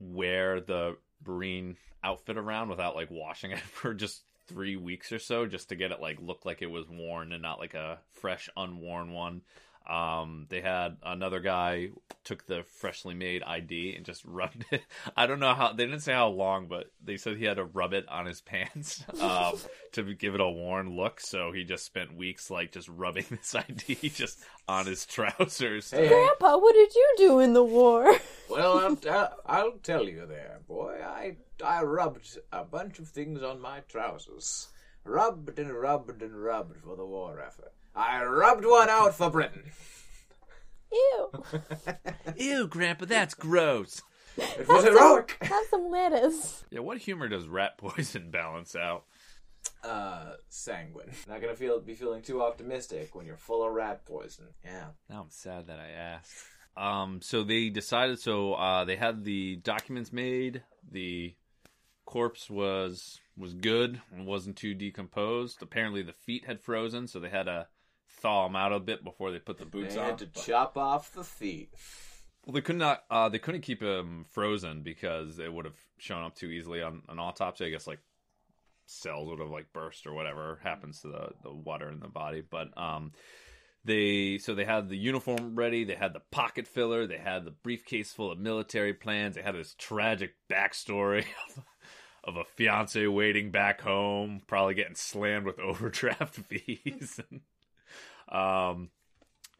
wear the Marine outfit around without like washing it [laughs] for just three weeks or so, just to get it like look like it was worn and not like a fresh unworn one. Um, they had another guy took the freshly made ID and just [laughs] rubbed it. I don't know how they didn't say how long, but they said he had to rub it on his [laughs] pants um, to give it a worn look. So he just spent weeks like just rubbing [laughs] this ID just on his trousers. Hey, hey. Grandpa, what did you do in the war? Well, I'll, I'll, I'll tell you there, boy. I I rubbed a bunch of things on my trousers. Rubbed and rubbed and rubbed for the war effort. I rubbed one out for Britain. Ew. [laughs] Ew, Grandpa, that's gross. It was heroic. Have some lettuce. Yeah, what humor does rat poison balance out? Uh, sanguine. Not gonna feel be feeling too optimistic when you're full of rat poison. Yeah. Now I'm sad that I asked. Um, so they decided. So uh, they had the documents made. The corpse was was good and wasn't too decomposed. Apparently, the feet had frozen, so they had to thaw them out a bit before they put the boots They on. had to chop off the feet. Well, they could not. Uh, they couldn't keep them frozen because it would have shown up too easily on an autopsy. I guess like cells would have like burst or whatever happens to the the water in the body. But um, they so they had the uniform ready. They had the pocket filler. They had the briefcase full of military plans. They had this tragic backstory [laughs] of, of a fiance waiting back home, probably getting slammed with [laughs] overdraft fees. Um,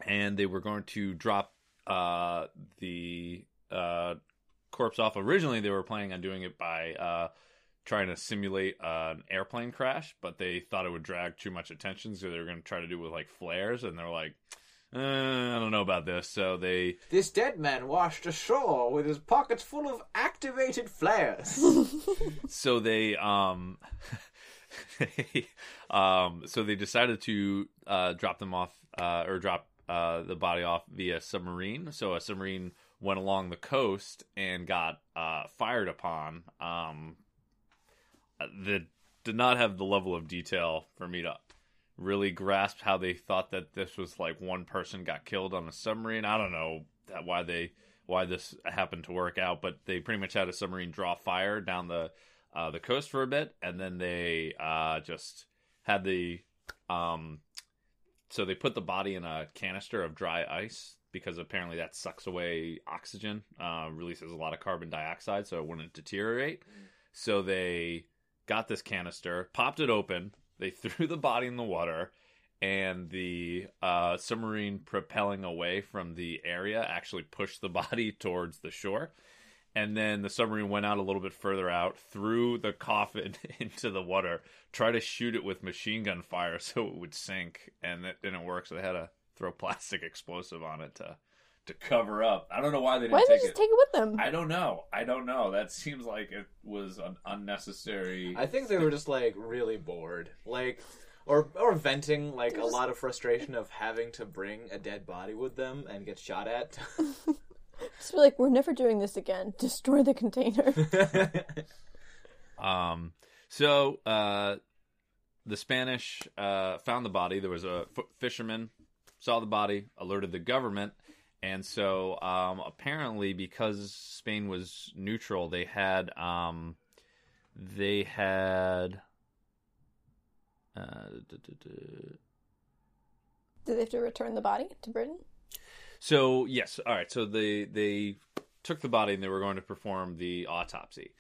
and they were going to drop uh, the uh, corpse off. Originally, they were planning on doing it by uh, trying to simulate uh, an airplane crash, but they thought it would drag too much attention, so they were going to try to do it with like flares, and they're like, eh, I don't know about this. So they This dead man washed ashore with his pockets full of activated flares. [laughs] so they um [laughs] [laughs] um so they decided to uh drop them off uh or drop uh the body off via submarine. So a submarine went along the coast and got uh fired upon. Um that did not have the level of detail for me to really grasp how they thought that this was like one person got killed on a submarine. I don't know that why they why this happened to work out but they pretty much had a submarine draw fire down the uh, the coast for a bit, and then they uh, just had the um, so they put the body in a canister of dry ice because apparently that sucks away oxygen, uh, releases a lot of carbon dioxide, so it wouldn't deteriorate. So they got this canister, popped it open, they [laughs] threw the body in the water, and the uh, submarine propelling away from the area actually pushed the [laughs] body towards the shore. And then the submarine went out a little bit further out, threw the coffin [laughs] into the water, tried to shoot it with machine gun fire so it would sink, and it didn't work. So they had to throw [laughs] plastic explosive on it to to cover up. I don't know why they didn't Why did they take just it. take it with them? I don't know. I don't know. That seems like it was an unnecessary. I think they were just like really bored, like, or or venting like a lot of frustration of having to bring a dead body with them and get shot at. [laughs] [laughs] Just be like, we're never doing this again. Destroy the container. [laughs] Um, so uh, the Spanish uh, found the body. There was a f- fisherman saw the body, alerted the government, and so um, apparently because Spain was neutral, they had um, they had. Uh. Did they have to return the body to Britain? So yes, all right. So they they took the body and they were going to perform the autopsy.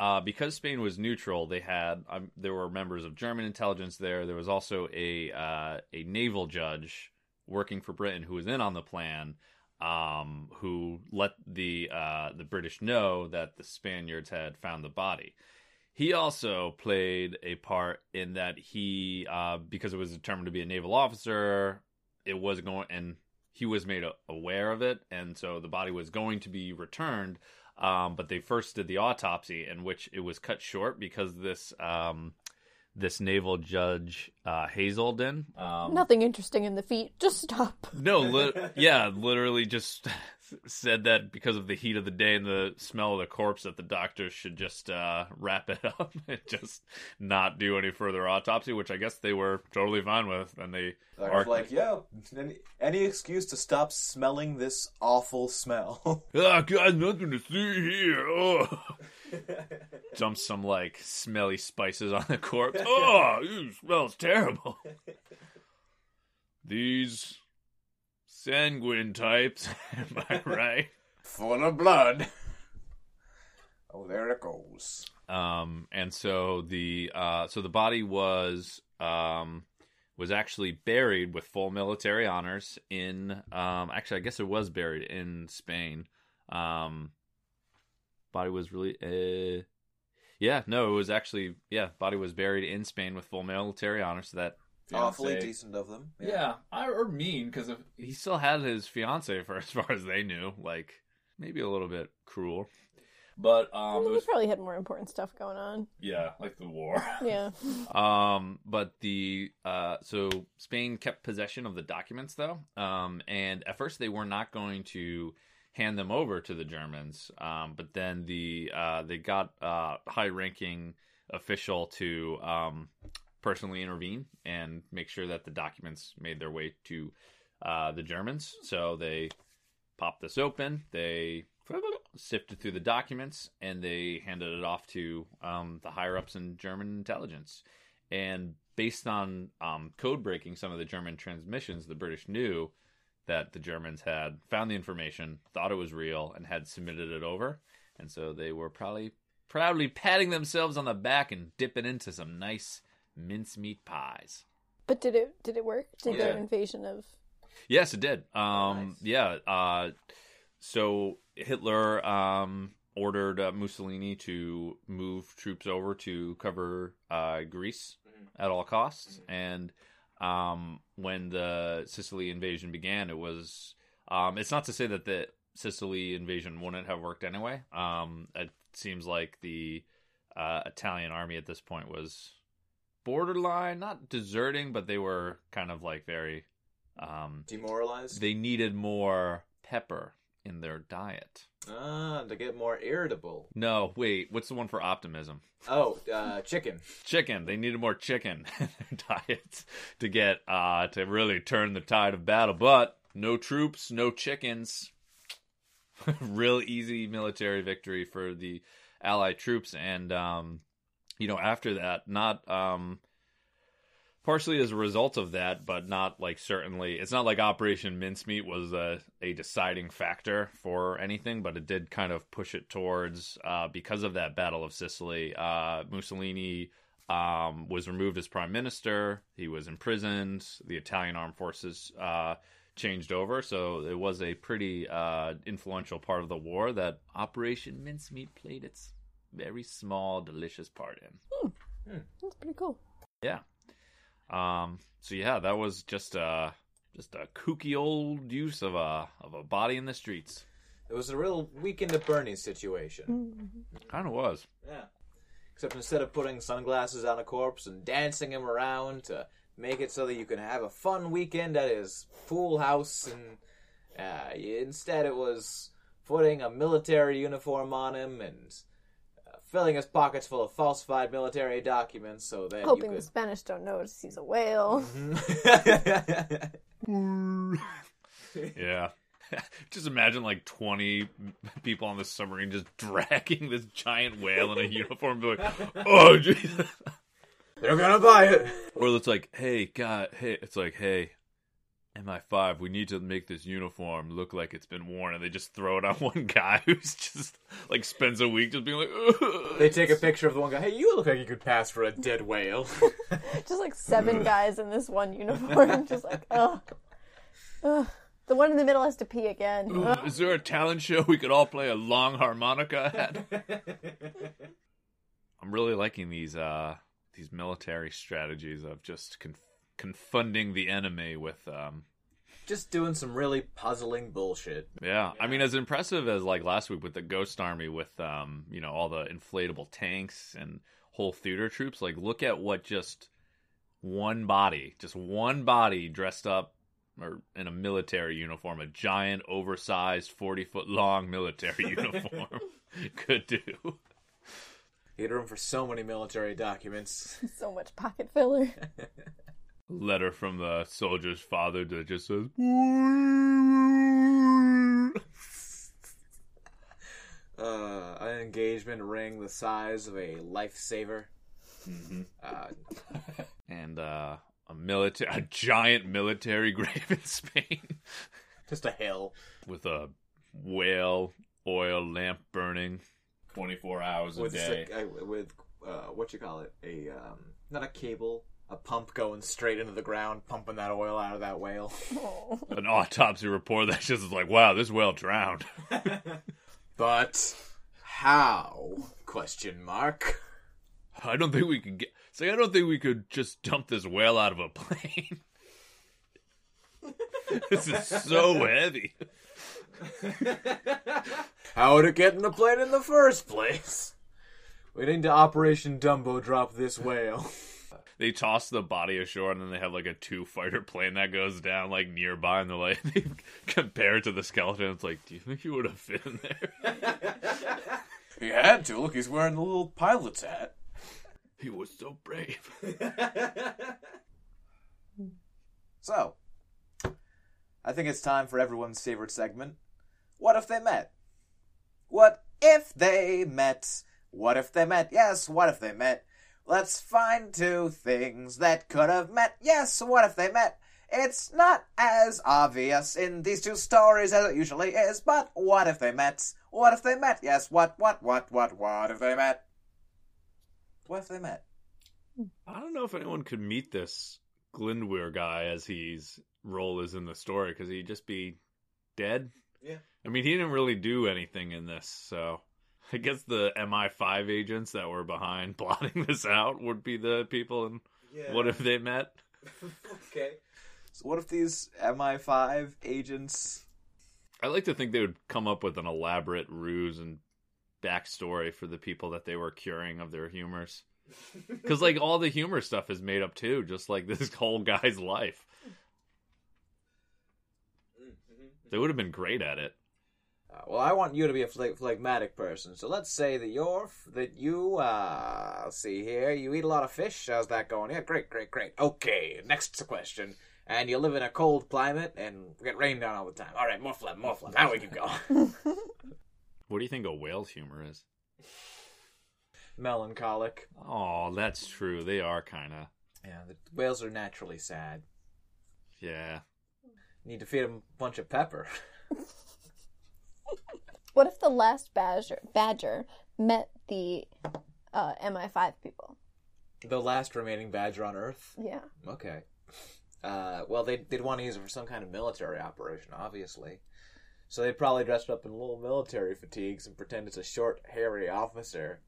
Uh, because Spain was neutral, they had um, there were members of German intelligence there. There was also a uh, a naval judge working for Britain who was in on the plan, um, who let the uh, the British know that the Spaniards had found the body. He also played a part in that he, uh, because it was determined to be a naval officer, it was going and he was made a- aware of it, and so the body was going to be returned. Um, but they first did the autopsy, in which it was cut short because this um, this naval judge uh, Haselden. Um, Nothing interesting in the feet. Just stop. no, li- yeah, literally just said that because of the heat of the day and the smell of the corpse, that the doctors should just uh, wrap it [laughs] up and just not do any further autopsy, which I guess they were totally fine with, and they They're like, yeah, any, any excuse to stop smelling this awful smell. [laughs] Oh got nothing to see here. Oh. [laughs] Dump some like smelly spices on the corpse. Oh, it smells terrible. These sanguine types, [laughs] am I [laughs] right? Full of blood. [laughs] Oh, there it goes. Um, and so the uh, so the body was um was actually buried with full military honors in um actually I guess it was buried in Spain. Um, body was really uh yeah no it was actually yeah body was buried in Spain with full military honors. So that Awfully decent of them. Yeah, I, or mean because he still had his fiance for [laughs] as far as they knew. Like maybe a little bit cruel, but um, it mean, was he probably had more important stuff going on. yeah, like the war. [laughs] Yeah. Um, but the uh, so Spain kept possession of the documents though. Um, and at first they were not going to hand them over to the Germans. Um, but then the uh, they got uh, high-ranking official to um, personally intervene and make sure that the documents made their way to uh, the Germans. So they popped this open. They sifted through the documents and they handed it off to um, the higher ups in German intelligence. And based on um, code breaking some of the German transmissions, the British knew that the Germans had found the information, thought it was real, and had submitted it over. And so they were probably proudly patting themselves on the back and dipping into some nice mincemeat pies. But did it did it work? Did Yeah. their invasion of Yes, it did. Um, Nice. Yeah. Uh, so Hitler um, ordered uh, Mussolini to move troops over to cover uh, Greece at all costs. And um, when the Sicily invasion began, it was. Um, it's not to say that the Sicily invasion wouldn't have worked anyway. Um, it seems like the uh, Italian army at this point was borderline, not deserting, but they were kind of like very. Um, Demoralized. they needed more pepper in their diet. Ah, to get more irritable. No, wait, what's the one for optimism? Oh, uh, chicken. Chicken. They needed more chicken [laughs] in their diet to get uh to really turn the tide of battle. But no troops, no chickens. [laughs] Real easy military victory for the Allied troops, and um, you know, after that, not um, partially as a result of that, but not like certainly. It's not like Operation Mincemeat was a, a deciding factor for anything, but it did kind of push it towards uh, because of that Battle of Sicily. Uh, Mussolini um, was removed as prime minister. He was imprisoned. The Italian armed forces uh, changed over, so it was a pretty uh, influential part of the war that Operation Mincemeat played its very small, delicious part in. That's pretty cool. Yeah. Um. So yeah, that was just a just a kooky old use of a of a body in the streets. It was a real weekend at Bernie's situation. Kind of was. Yeah. Except instead of putting sunglasses on a corpse and dancing him around to make it so that you can have a fun weekend at his pool house, and uh, instead it was putting a military uniform on him and uh, filling his pockets full of falsified military documents so that Hoping you the could. Spanish don't notice he's a whale. [laughs] Yeah. just imagine like twenty people on the submarine just [laughs] dragging this giant whale in a uniform, be like, "Oh, Jesus!" They're gonna buy it. Or it's like, "Hey, God, hey!" It's like, "Hey, MI5, we need to make this uniform look like it's been worn," and they just throw it on [laughs] one guy who's just like spends a week just being like, "Ugh." They take a picture of the one guy. Hey, you look like you could pass for a dead whale. [laughs] just like seven [laughs] guys in this one uniform. Just like, ugh. Ugh. The one in the middle has to pee again. Ugh. Is there a talent show we could all play a long harmonica at? I'm really liking these uh these military strategies of just conf- confunding the enemy with um Just doing some really puzzling bullshit. yeah. I mean as impressive as like last week with the Ghost Army with um you know all the inflatable tanks and whole theater troops like look at what just one body, just one body dressed up or in a military uniform, a giant oversized 40 foot long military [laughs] uniform [laughs] could do. He had room for so many military documents. [laughs] So much pocket filler. Letter from the soldier's father that just says, [laughs] Uh, an engagement ring the size of a lifesaver. Uh, and uh, a military, a giant military [laughs] grave in Spain just a hill. with a whale oil lamp burning 24 hours a with day. with uh, what you call it? A um, not a cable, a pump going straight into the ground, pumping that oil out of that whale. Oh. An autopsy report that just is like, wow, this whale drowned. [laughs] [laughs] But how? Question mark. I don't think we could get. Say, I don't think we could just dump this whale out of a plane. [laughs] this is so heavy. How would it get in the plane in the first place? We need to Operation Dumbo drop this whale. They toss the body ashore, and then they have like a two fighter plane that goes down like nearby, and they're like [laughs] they compare to the skeleton. It's like, do you think you would have fit in there? [laughs] He had to. Look, he's wearing the little pilot's hat. he was so brave. [laughs] So, I think it's time for everyone's favorite segment. What if they met? What if they met? What if they met? Yes, what if they met? Let's find two things that could have met. Yes, what if they met? It's not as obvious in these two stories as it usually is, but what if they met? What if they met? Yes, what, what, what, what, what if they met? What if they met? I don't know if anyone could meet this Glyndwr guy as his role is in the story because he'd just be dead. Yeah. I mean, he didn't really do anything in this, so I guess the MI5 agents that were behind [laughs] plotting this out would be the people. And Yeah. what if they met? [laughs] okay. So what if these MI5 agents I like to think they would come up with an elaborate ruse and backstory for the people that they were curing of their humors. [laughs] Because like all the humor stuff is made up too, just like this whole guy's life. Mm-hmm. They would have been great at it. Uh, well, I want you to be a phleg- phlegmatic person. So let's say that you're that you uh see here, you eat a lot of fish. How's that going? Yeah, great, great, great. Okay, next question. And you live in a cold climate and get rained down all the time. All right, more phlegm, more phlegm. Now we can go. [laughs] What do you think a whale's humor is? melancholic. Oh, that's true. They are kind of. Yeah, the whales are naturally sad. Yeah. Need to feed them a bunch of pepper. [laughs] What if the last badger badger met the uh, MI5 people? the last remaining badger on Earth. Yeah. Okay. Uh, well, they'd, they'd want to use it for some kind of military operation, obviously. So they'd probably dress up in little military fatigues and pretend it's a short, hairy officer.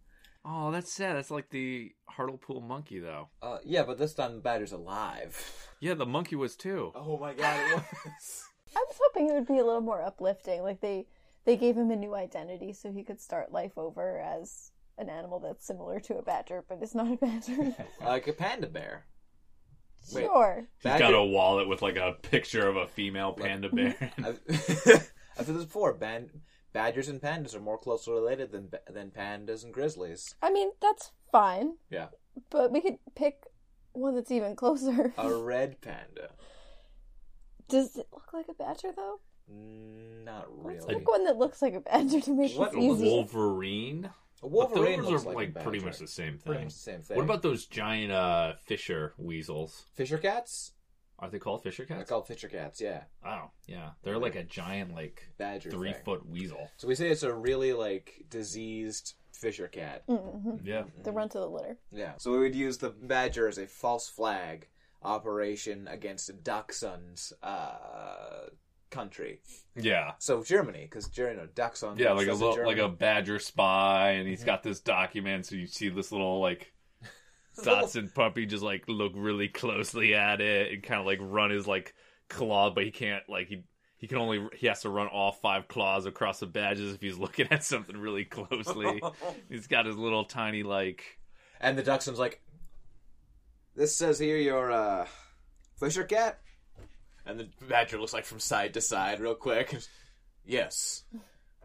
Oh, that's sad. That's like the Hartlepool monkey, though. Uh, yeah, but this time the badger's alive. [laughs] Yeah, the monkey was too. Oh my god, it was. I was hoping it would be a little more uplifting. Like they they gave him a new identity so he could start life over as an animal that's similar to a badger, but it's not a badger. [laughs] like a panda bear. Wait. sure. He's got a wallet with like a picture of a female panda [laughs] bear. I've, [laughs] I've said this before. Ban- badgers and pandas are more closely related than than pandas and grizzlies. I mean, that's fine, Yeah, but we could pick one that's even closer. a red panda. Does it look like a badger though? Not Let's really. pick one that looks like a badger to make What it a easy. Wolverine. A But Wolverine those looks are like, like, a pretty much the same Pretty thing. much the same thing. What about those giant uh, fisher weasels? fisher cats? Are they called fisher cats? They're cats? called fisher cats. Yeah, Oh, yeah. They're like a giant, like badger. three thing. foot weasel. So we say it's a really like diseased fisher cat. hmm Yeah. The run to the litter. Yeah. So we would use the badger as a false flag operation against Dachshund's uh, country. Yeah. So Germany, because you know Dachshund. Yeah, like a little, like a badger spy, and he's mm-hmm. got this document. So you see this little like [laughs] Dotson puppy just like look really closely at it and kind of like run his like claw, but he can't like he he can only he has to run all five claws across the badges if he's [laughs] looking at something really closely. [laughs] he's got his little tiny like And the Dachshund's like, this says here you're a fisher cat? And the badger looks like from side to side real quick. [laughs] yes,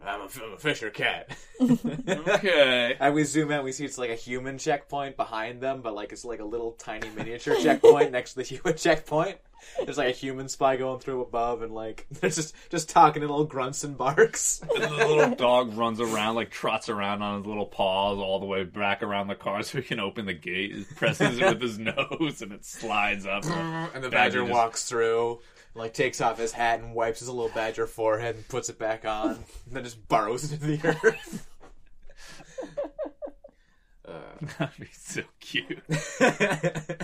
I'm a, I'm a fisher cat. [laughs] okay. and we zoom out, we see it's like a human checkpoint behind them, but like it's like a little tiny miniature checkpoint [laughs] next to the human checkpoint. There's like a human spy going through above, and like [laughs] they're just just talking in little grunts and barks. And the little dog runs around, like trots around on his little paws all the way back around the car so he can open the gate. He presses it with his nose and it slides up. And the Badger badger just- walks through, like takes off his hat and wipes his little badger forehead and puts it back on, and [laughs] then just burrows into the earth. [laughs] That'd be so cute. [laughs]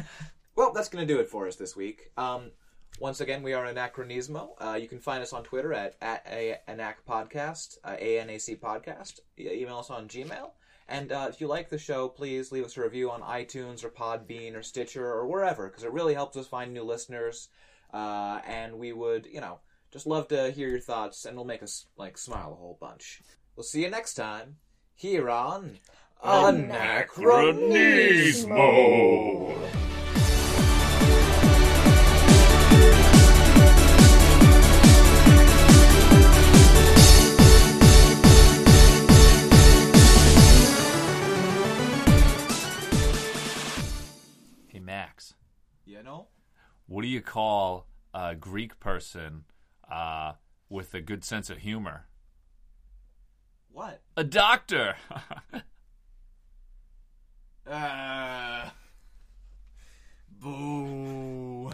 well, that's going to do it for us this week. Um, once again, we are Anachronismo. Uh, you can find us on Twitter at, at a, Anac Podcast, uh, A-N-A-C Podcast. E- email us on Gmail. And uh, if you like the show, please leave us a review on iTunes or Podbean or Stitcher or wherever, because it really helps us find new listeners. Uh, and we would, you know, just love to hear your thoughts, and it'll make us, like, smile a whole bunch. We'll see you next time here on Anachronismo. Hey, Max, You know? what do you call a Greek person uh, with a good sense of humor? What? A doctor. [laughs] uh, boo.